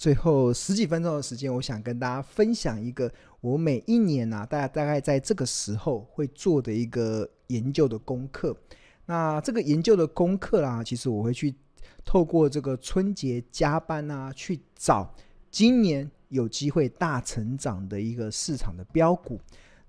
最后十几分钟的时间，我想跟大家分享一个我每一年啊，大家大概在这个时候会做的一个研究的功课。那这个研究的功课啦，其实我会去透过这个春节加班啊，去找今年有机会大成长的一个市场的标股。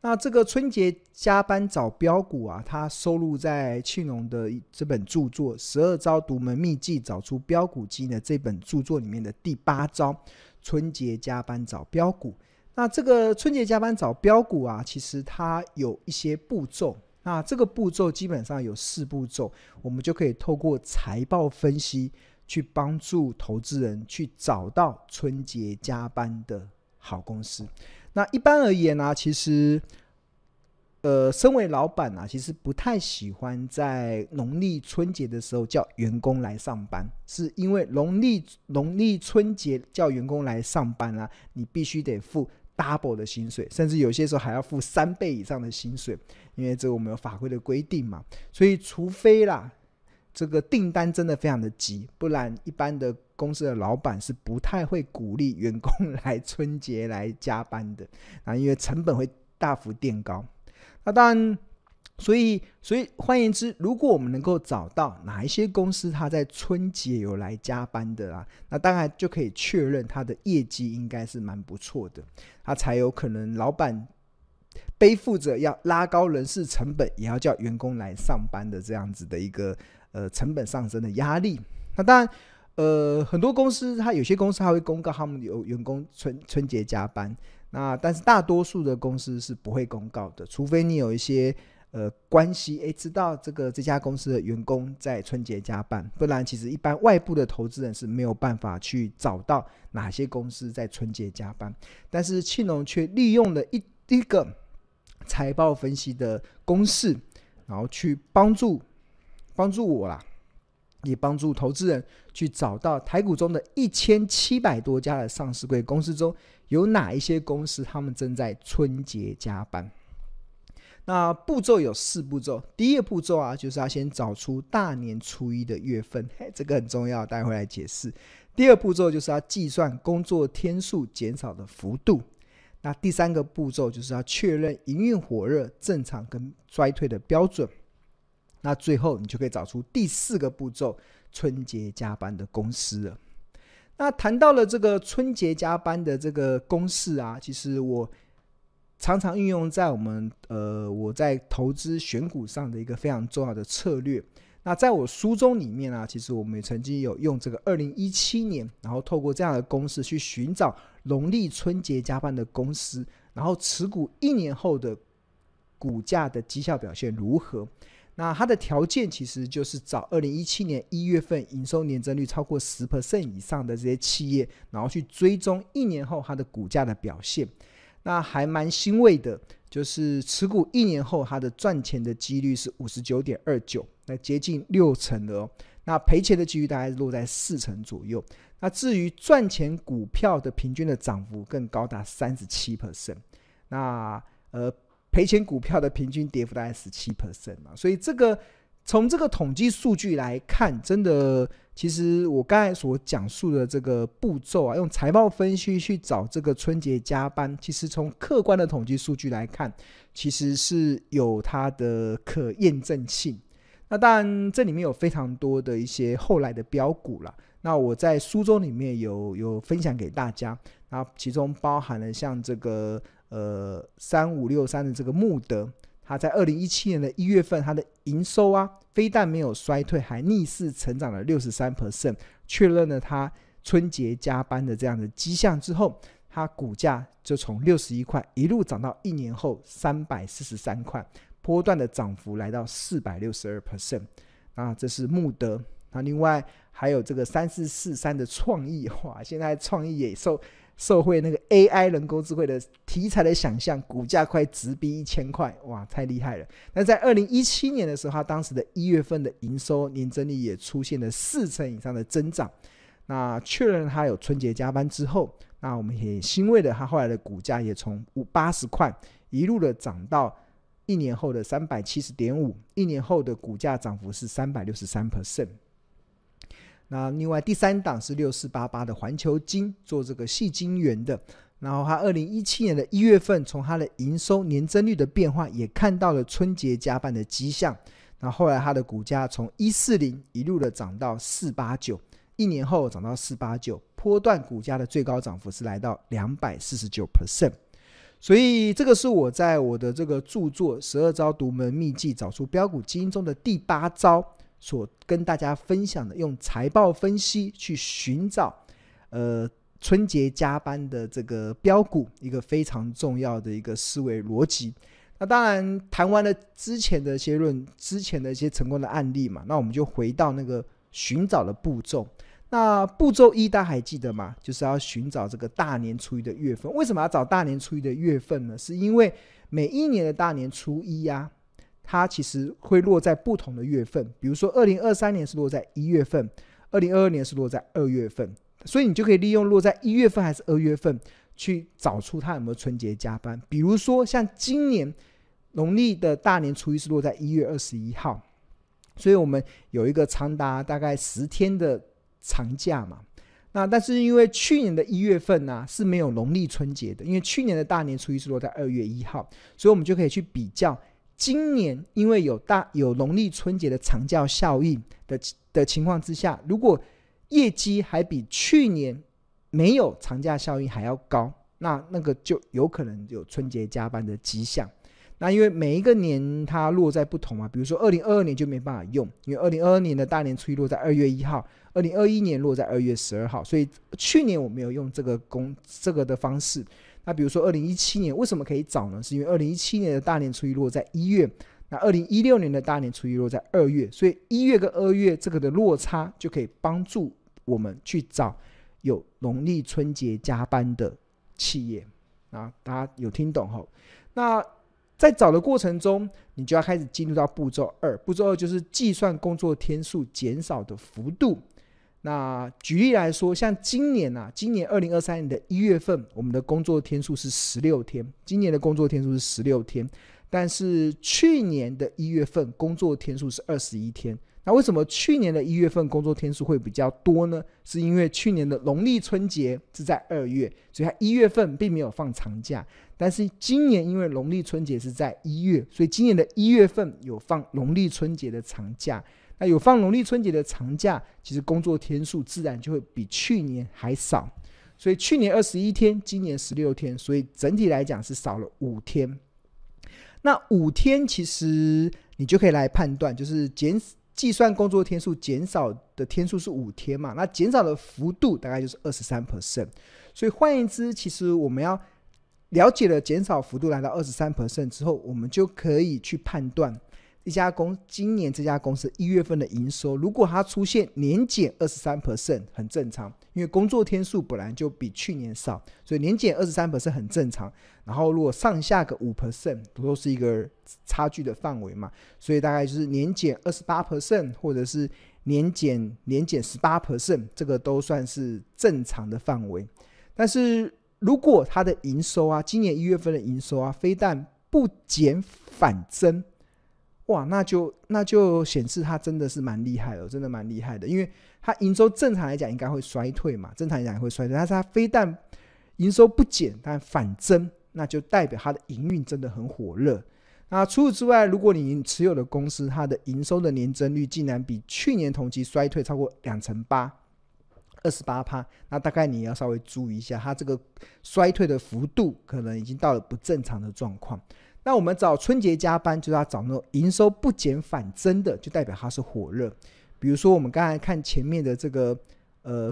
那这个春节加班找标股啊，它收录在庆隆的这本著作《十二招独门秘技找出标股基因》的这本著作里面的第八招“春节加班找标股”。那这个春节加班找标股啊，其实它有一些步骤。那这个步骤基本上有四步骤，我们就可以透过财报分析去帮助投资人去找到春节加班的好公司。那一般而言呢、其实，呃，身为老板啊，其实不太喜欢在农历春节的时候叫员工来上班，是因为农历农历春节叫员工来上班啊，你必须得付 double 的薪水，甚至有些时候还要付三倍以上的薪水，因为这我们有法规的规定嘛。所以，除非啦，这个订单真的非常的急，不然一般的。公司的老板是不太会鼓励员工来春节来加班的啊，因为成本会大幅垫高。那当然，所以所以换言之，如果我们能够找到哪一些公司他在春节有来加班的啊，那当然就可以确认他的业绩应该是蛮不错的，他才有可能老板背负着要拉高人事成本，也要叫员工来上班的这样子的一个呃成本上升的压力。那当然。呃，很多公司，它有些公司还会公告他们有员工春春节加班，那但是大多数的公司是不会公告的，除非你有一些呃关系，诶，知道这个这家公司的员工在春节加班，不然其实一般外部的投资人是没有办法去找到哪些公司在春节加班。但是庆隆却利用了一一个财报分析的公式，然后去帮助帮助我啦。也帮助投资人去找到台股中的一千七百多家的上市柜公司中有哪一些公司，他们正在春节加班。那步骤有四步骤，第一个步骤啊，就是要先找出大年初一的月份，嘿，这个很重要，待会来解释。第二步骤就是要计算工作天数减少的幅度。那第三个步骤就是要确认营运火热、正常跟衰退的标准。那最后你就可以找出第四个步骤，春节加班的公司了。那谈到了这个春节加班的这个公式啊，其实我常常运用在我们呃我在投资选股上的一个非常重要的策略。那在我书中里面啊，其实我们也曾经有用这个二零一七年，然后透过这样的公式去寻找农历春节加班的公司，然后持股一年后的股价的绩效表现如何。那它的条件其实就是找二零一七年一月份营收年增率超过十 percent 以上的这些企业，然后去追踪一年后它的股价的表现。那还蛮欣慰的，就是持股一年后它的赚钱的几率是五十九点二九，那接近六成的哦。那赔钱的几率大概落在四成左右。那至于赚钱股票的平均的涨幅更高达三十七 percent。那呃。赔钱股票的平均跌幅大概十七 percent 嘛，所以这个从这个统计数据来看，真的，其实我刚才所讲述的这个步骤啊，用财报分析去找这个春节加班，其实从客观的统计数据来看，其实是有它的可验证性。那当然，这里面有非常多的一些后来的标股了，那我在书中里面有有分享给大家，那其中包含了像这个。呃，三五六三的这个穆德，它在二零一七年的一月份，它的营收啊，非但没有衰退，还逆势成长了六十三 percent，确认了它春节加班的这样的迹象之后，它股价就从六十一块一路涨到一年后三百四十三块，波段的涨幅来到四百六十二 percent。啊，这是穆德。那另外还有这个三四四三的创意，哇，现在创意也受。受惠那个 AI 人工智慧的题材的想象，股价快直逼一千块，哇，太厉害了！那在二零一七年的时候，它当时的一月份的营收年增率也出现了四成以上的增长。那确认它有春节加班之后，那我们也欣慰的，它后来的股价也从五八十块一路的涨到一年后的三百七十点五，一年后的股价涨幅是三百六十三 percent。那另外第三档是六四八八的环球金做这个细晶圆的。然后它二零一七年的一月份，从它的营收年增率的变化，也看到了春节加班的迹象。那后，来它的股价从一四零一路的涨到四八九，一年后涨到四八九，波段股价的最高涨幅是来到两百四十九 percent。所以这个是我在我的这个著作《十二招独门秘技找出标股基因》中的第八招，所跟大家分享的，用财报分析去寻找，呃。春节加班的这个标股，一个非常重要的一个思维逻辑。那当然谈完了之前的一些论，之前的一些成功的案例嘛，那我们就回到那个寻找的步骤。那步骤一大家还记得吗？就是要寻找这个大年初一的月份。为什么要找大年初一的月份呢？是因为每一年的大年初一呀、它其实会落在不同的月份。比如说，二零二三年是落在一月份，二零二二年是落在二月份。所以你就可以利用落在一月份还是二月份，去找出它有没有春节加班。比如说像今年农历的大年初一是落在一月二十一号，所以我们有一个长达大概十天的长假嘛。那但是因为去年的一月份呢、是没有农历春节的，因为去年的大年初一是落在二月一号，所以我们就可以去比较今年因为有大有农历春节的长假效应的的情况之下，如果业绩还比去年没有长假效应还要高，那那个就有可能有春节加班的迹象。那因为每一个年它落在不同嘛，比如说二零二二年就没办法用，因为二零二二年的大年初一落在二月一号，二零二一年落在二月十二号，所以去年我没有用这个工这个的方式。那比如说二零一七年为什么可以找呢？是因为二零一七年的大年初一落在一月，那二零一六年的大年初一落在二月，所以一月跟二月这个的落差就可以帮助。我们去找有农历春节加班的企业啊，大家有听懂吼？那在找的过程中，你就要开始进入到步骤二。步骤二就是计算工作天数减少的幅度。那举例来说，像今年啊，今年二零二三年的一月份，我们的工作天数是十六天。今年的工作天数是十六天，但是去年的一月份工作天数是二十一天。那为什么去年的一月份工作天数会比较多呢？是因为去年的农历春节是在二月，所以它一月份并没有放长假。但是今年因为农历春节是在一月，所以今年的一月份有放农历春节的长假。那有放农历春节的长假，其实工作天数自然就会比去年还少。所以去年二十一天，今年十六天，所以整体来讲是少了五天。那五天其实你就可以来判断，就是减。计算工作天数减少的天数是五天嘛？那减少的幅度大概就是二十三 percent。所以换言之，其实我们要了解了减少幅度来到二十三 percent 之后，我们就可以去判断。一家公今年这家公司一月份的营收，如果它出现年减二十三 percent，很正常，因为工作天数本来就比去年少，所以年减二十三 percent 很正常。然后如果上下个五 percent，不都是一个差距的范围嘛？所以大概就是年减二十八 percent，或者是年减年减十八 percent，这个都算是正常的范围。但是如果它的营收啊，今年一月份的营收啊，非但不减反增。哇，那就那就显示它真的是蛮厉害的，真的蛮厉害的，因为它营收正常来讲应该会衰退嘛，正常来讲会衰退，但是它非但营收不减，但反增，那就代表它的营运真的很火热。那除此之外，如果你持有的公司它的营收的年增率竟然比去年同期衰退超过两成八，二十八趴，那大概你要稍微注意一下，它这个衰退的幅度可能已经到了不正常的状况。那我们找春节加班，就是要找那种营收不减反增的，就代表它是火热。比如说我们刚才看前面的这个，呃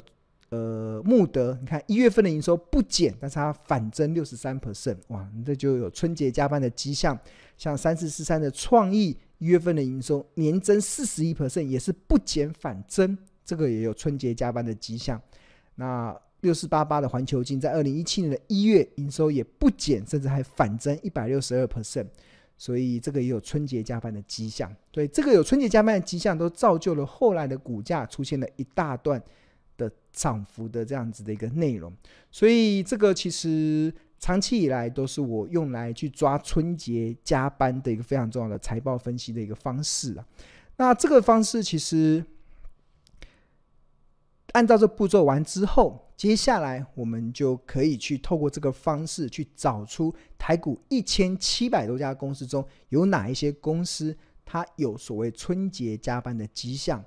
呃，穆德，你看一月份的营收不减，但是它反增六十三 percent，哇，你这就有春节加班的迹象。像三四四三的创意，一月份的营收年增四十一 percent，也是不减反增，这个也有春节加班的迹象。那六四八八的环球金在二零一七年的一月营收也不减，甚至还反增一百六十二 percent，所以这个也有春节加班的迹象。对，这个有春节加班的迹象，都造就了后来的股价出现了一大段的涨幅的这样子的一个内容。所以这个其实长期以来都是我用来去抓春节加班的一个非常重要的财报分析的一个方式啊。那这个方式其实。按照这步骤完之后，接下来我们就可以去透过这个方式去找出台股一千七百多家公司中有哪一些公司它有所谓春节加班的迹象。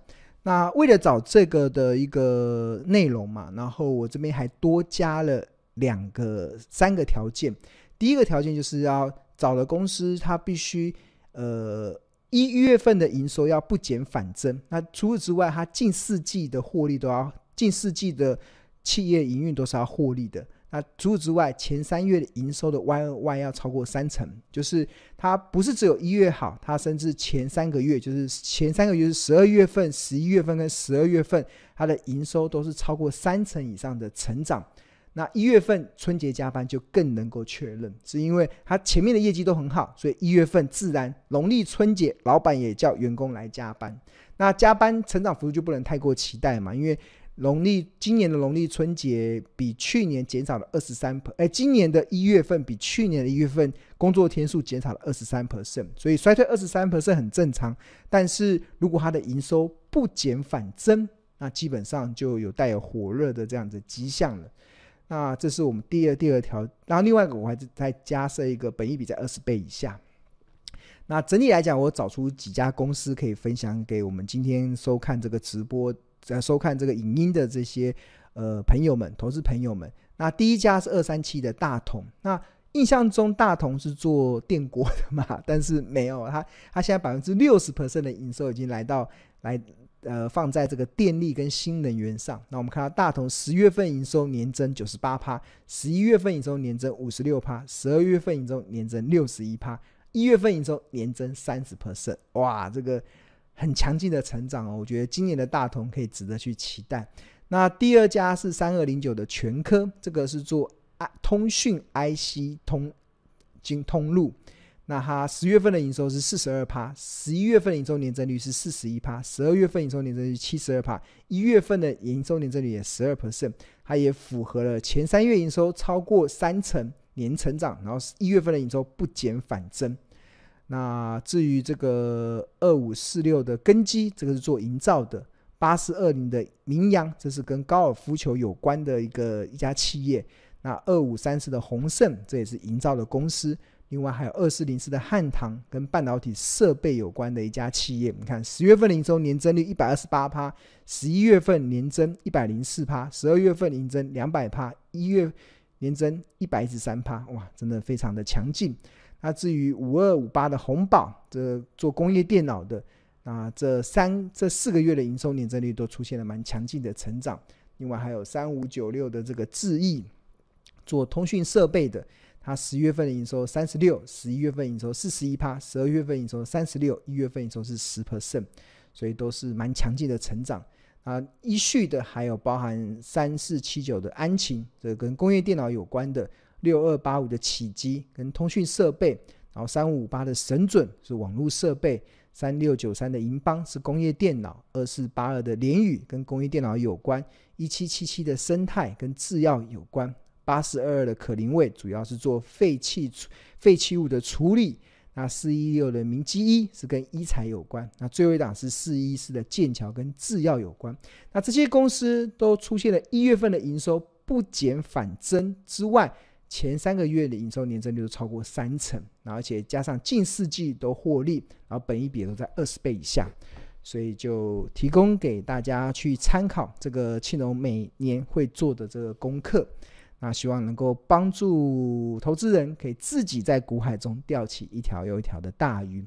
那为了找这个的一个内容嘛，然后我这边还多加了两个、三个条件。第一个条件就是要找的公司，它必须呃一月份的营收要不减反增。那除此之外，它近四季的获利都要近四季的企业营运都是要获利的。那除此之外，前三月的营收的 YoY 要超过三成，就是它不是只有一月好，它甚至前三个月，就是前三个月是十二月份、十一月份跟十二月份，它的营收都是超过三成以上的成长。那一月份春节加班就更能够确认，是因为它前面的业绩都很好，所以一月份自然农历春节，老板也叫员工来加班。那加班成长幅度就不能太过期待嘛，因为。农历今年的农历春节比去年减少了二十三哎，今年的一月份比去年的一月份工作天数减少了二十三 percent，所以衰退二十三 percent 很正常。但是如果它的营收不减反增，那基本上就有带有火热的这样子迹象了。那这是我们第二第二条，然后另外一个我还是再加设一个本益比在二十倍以下。那整体来讲，我找出几家公司可以分享给我们今天收看这个直播。在收看这个影音的这些呃朋友们，投资朋友们，那第一家是二三七的大同。那印象中大同是做电锅的嘛？但是没有，它它现在百分之六十 percent 的营收已经来到来呃放在这个电力跟新能源上。那我们看到大同十月份营收年增九十八趴，十一月份营收年增五十六趴，十二月份营收年增六十一趴，一月份营收年增三十 percent。哇，这个。很强劲的成长哦，我觉得今年的大同可以值得去期待。那第二家是三二零九的全科，这个是做通讯 IC 通经通路。那它十月份的营收是四十二趴，十一月份的营收年增率是四十一趴，十二月份营收年增率七十二趴，一月份的营收年增率也十二 percent，它也符合了前三月营收超过三成年成长，然后一月份的营收不减反增。那至于这个二五四六的根基，这个是做营造的；八四二零的名扬，这是跟高尔夫球有关的一个一家企业。那二五三四的鸿盛，这也是营造的公司。另外还有二四零四的汉唐，跟半导体设备有关的一家企业。你看十月份营收年增率一百二十八趴，十一月份年增一百零四趴，十二月份年增两百趴，一月年增一百一十三趴，哇，真的非常的强劲。那至于五二五八的红宝，这做工业电脑的，那这三这四个月的营收年增率都出现了蛮强劲的成长。另外还有三五九六的这个智易，做通讯设备的，它十月份的营收三十六，十一月份营收四十一趴，十二月份营收三十六，一月份营收是十 percent，所以都是蛮强劲的成长。啊，依序的还有包含三四七九的安勤，这跟工业电脑有关的。六二八五的启机跟通讯设备，然后三五五八的神准是网络设备，三六九三的银邦是工业电脑，二四八二的联宇跟工业电脑有关，一七七七的生态跟制药有关，八四二二的可伶卫主要是做废弃废弃物的处理，那四一六的明基一是跟医材有关，那最后一档是四一四的剑桥跟制药有关，那这些公司都出现了一月份的营收不减反增之外。前三个月的营收年增率都超过三成，而且加上近四季都获利，然后本一比都在二十倍以下，所以就提供给大家去参考这个庆隆每年会做的这个功课，那希望能够帮助投资人可以自己在股海中钓起一条又一条的大鱼。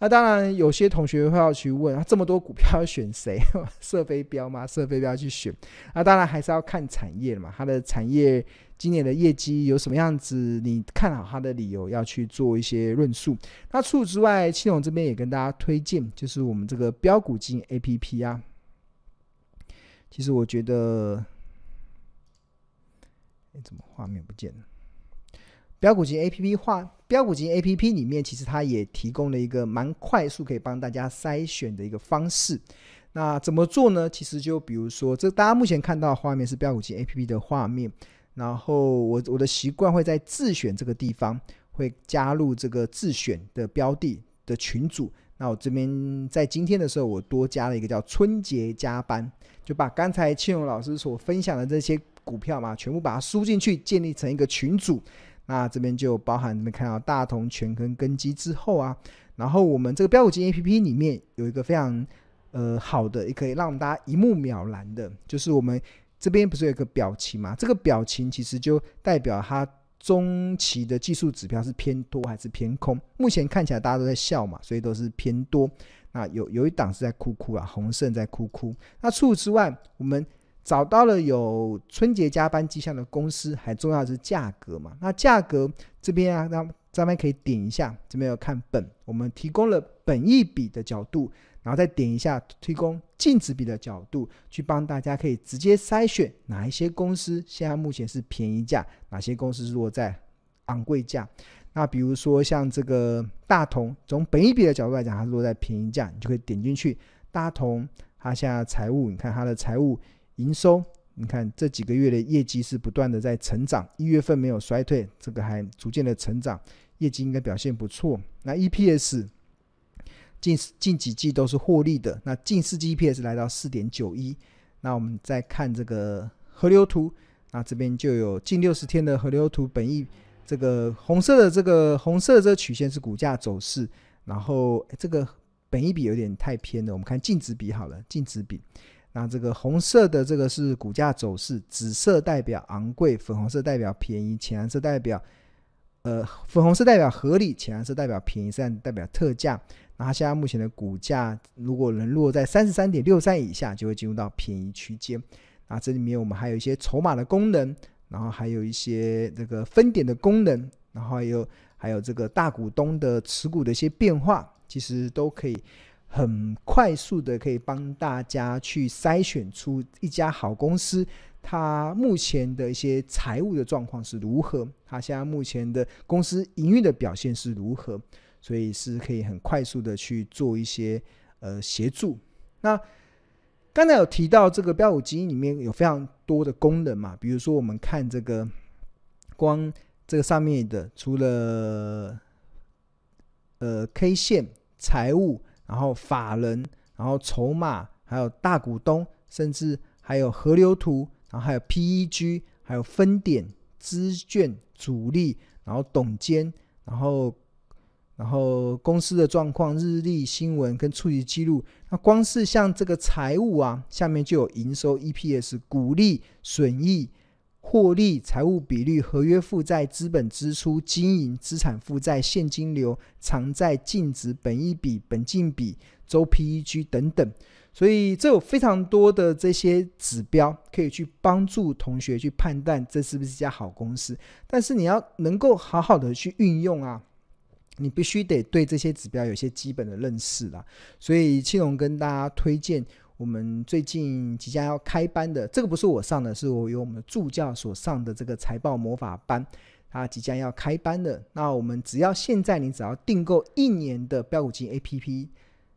那当然，有些同学会要去问：啊，这么多股票要选谁？射飞镖吗？射飞镖去选？那当然还是要看产业嘛。它的产业今年的业绩有什么样子？你看好它的理由要去做一些论述。那除此之外，庆隆这边也跟大家推荐，就是我们这个标股金 APP 啊。其实我觉得，哎，怎么画面不见了？标股金 A P P 画，标股金 A P P 里面其实它也提供了一个蛮快速可以帮大家筛选的一个方式。那怎么做呢？其实就比如说，这大家目前看到的画面是标股金 A P P 的画面。然后我我的习惯会在自选这个地方会加入这个自选的标的的群组。那我这边在今天的时候，我多加了一个叫春节加班，就把刚才庆荣老师所分享的这些股票嘛，全部把它输进去，建立成一个群组。那这边就包含你们看到大同、全跟根基之后啊，然后我们这个标股金 APP 里面有一个非常呃好的，也可以让大家一目了然的，就是我们这边不是有一个表情嘛？这个表情其实就代表它中期的技术指标是偏多还是偏空。目前看起来大家都在笑嘛，所以都是偏多。那有有一档是在哭哭啊，红盛在哭哭。那除此之外，我们找到了有春节加班迹象的公司，还重要的是价格嘛？那价格这边啊，那咱们可以点一下，这边要看本，我们提供了本一比的角度，然后再点一下提供净值比的角度，去帮大家可以直接筛选哪一些公司现在目前是便宜价，哪些公司是落在昂贵价。那比如说像这个大同，从本一比的角度来讲，它是落在便宜价，你就可以点进去。大同它现在财务，你看它的财务。营收，你看这几个月的业绩是不断的在成长，一月份没有衰退，这个还逐渐的成长，业绩应该表现不错。那 EPS 近近几季都是获利的，那近四季 EPS 来到四点九一。那我们再看这个河流图，那这边就有近六十天的河流图，本益这个红色的这个红色的这个曲线是股价走势，然后这个本益比有点太偏了，我们看净值比好了，净值比。那这个红色的这个是股价走势，紫色代表昂贵，粉红色代表便宜，浅蓝色代表呃粉红色代表合理，浅蓝色代表便宜，这样代表特价。那它现在目前的股价如果能落在三十三点六三以下，就会进入到便宜区间。那这里面我们还有一些筹码的功能，然后还有一些这个分点的功能，然后还有还有这个大股东的持股的一些变化，其实都可以。很快速的可以帮大家去筛选出一家好公司，它目前的一些财务的状况是如何，它现在目前的公司营运的表现是如何，所以是可以很快速的去做一些呃协助。那刚才有提到这个标股基因里面有非常多的功能嘛，比如说我们看这个光这个上面的，除了呃 K 线财务。然后法人，然后筹码，还有大股东，甚至还有河流图，然后还有 PEG，还有分点、资券、主力，然后董监，然后然后公司的状况、日历新闻跟触及记录。那光是像这个财务啊，下面就有营收、EPS、股利、损益。获利、财务比率、合约负债、资本支出、经营资产负债、现金流、偿债净值、本益比、本净比、周 PEG 等等，所以这有非常多的这些指标可以去帮助同学去判断这是不是一家好公司。但是你要能够好好的去运用啊，你必须得对这些指标有些基本的认识啦。所以青龙跟大家推荐。我们最近即将要开班的，这个不是我上的，是我由我们的助教所上的这个财报魔法班，它即将要开班的。那我们只要现在你只要订购一年的标股金 APP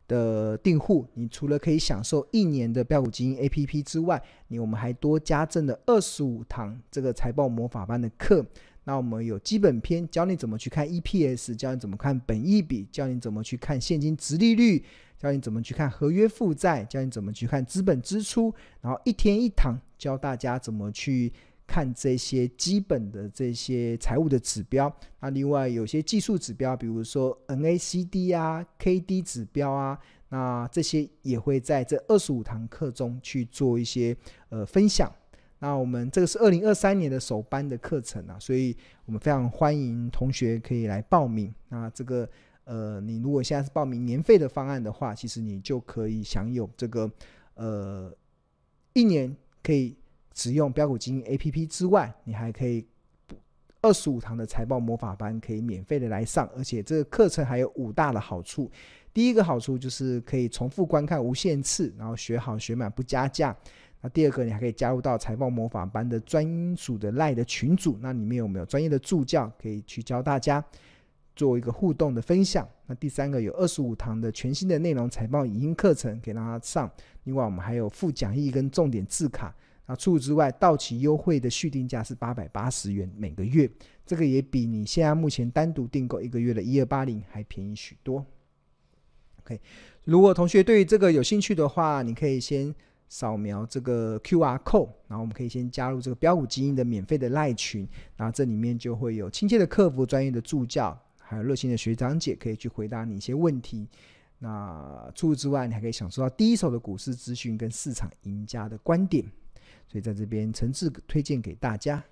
的订户，你除了可以享受一年的标股金 APP 之外，你我们还多加赠了二十五堂这个财报魔法班的课。那我们有基本篇，教你怎么去看 EPS，教你怎么看本益比，教你怎么去看现金殖利率。教你怎么去看合约负债，教你怎么去看资本支出，然后一天一堂教大家怎么去看这些基本的这些财务的指标。那另外有些技术指标，比如说 NACD 啊、KD 指标啊，那这些也会在这二十五堂课中去做一些呃分享。那我们这个是二零二三年的首班的课程啊，所以我们非常欢迎同学可以来报名。那这个。呃，你如果现在是报名年费的方案的话，其实你就可以享有这个呃一年可以使用标股基金 APP 之外，你还可以二十五堂的财报魔法班可以免费的来上，而且这个课程还有五大的好处。第一个好处就是可以重复观看无限次，然后学好学满不加价。那第二个，你还可以加入到财报魔法班的专属的赖的群组，那里面有没有专业的助教可以去教大家？做一个互动的分享。那第三个有二十五堂的全新的内容财报影音课程给大家上。另外我们还有附讲义跟重点字卡。那除此之外，到期优惠的续订价是八百八十元每个月，这个也比你现在目前单独订购一个月的一二八零还便宜许多。OK，如果同学对于这个有兴趣的话，你可以先扫描这个 QR code，然后我们可以先加入这个标股基因的免费的赖群，然后这里面就会有亲切的客服、专业的助教，还有热心的学长姐可以去回答你一些问题。那除此之外，你还可以享受到第一手的股市资讯跟市场赢家的观点，所以在这边诚挚推荐给大家。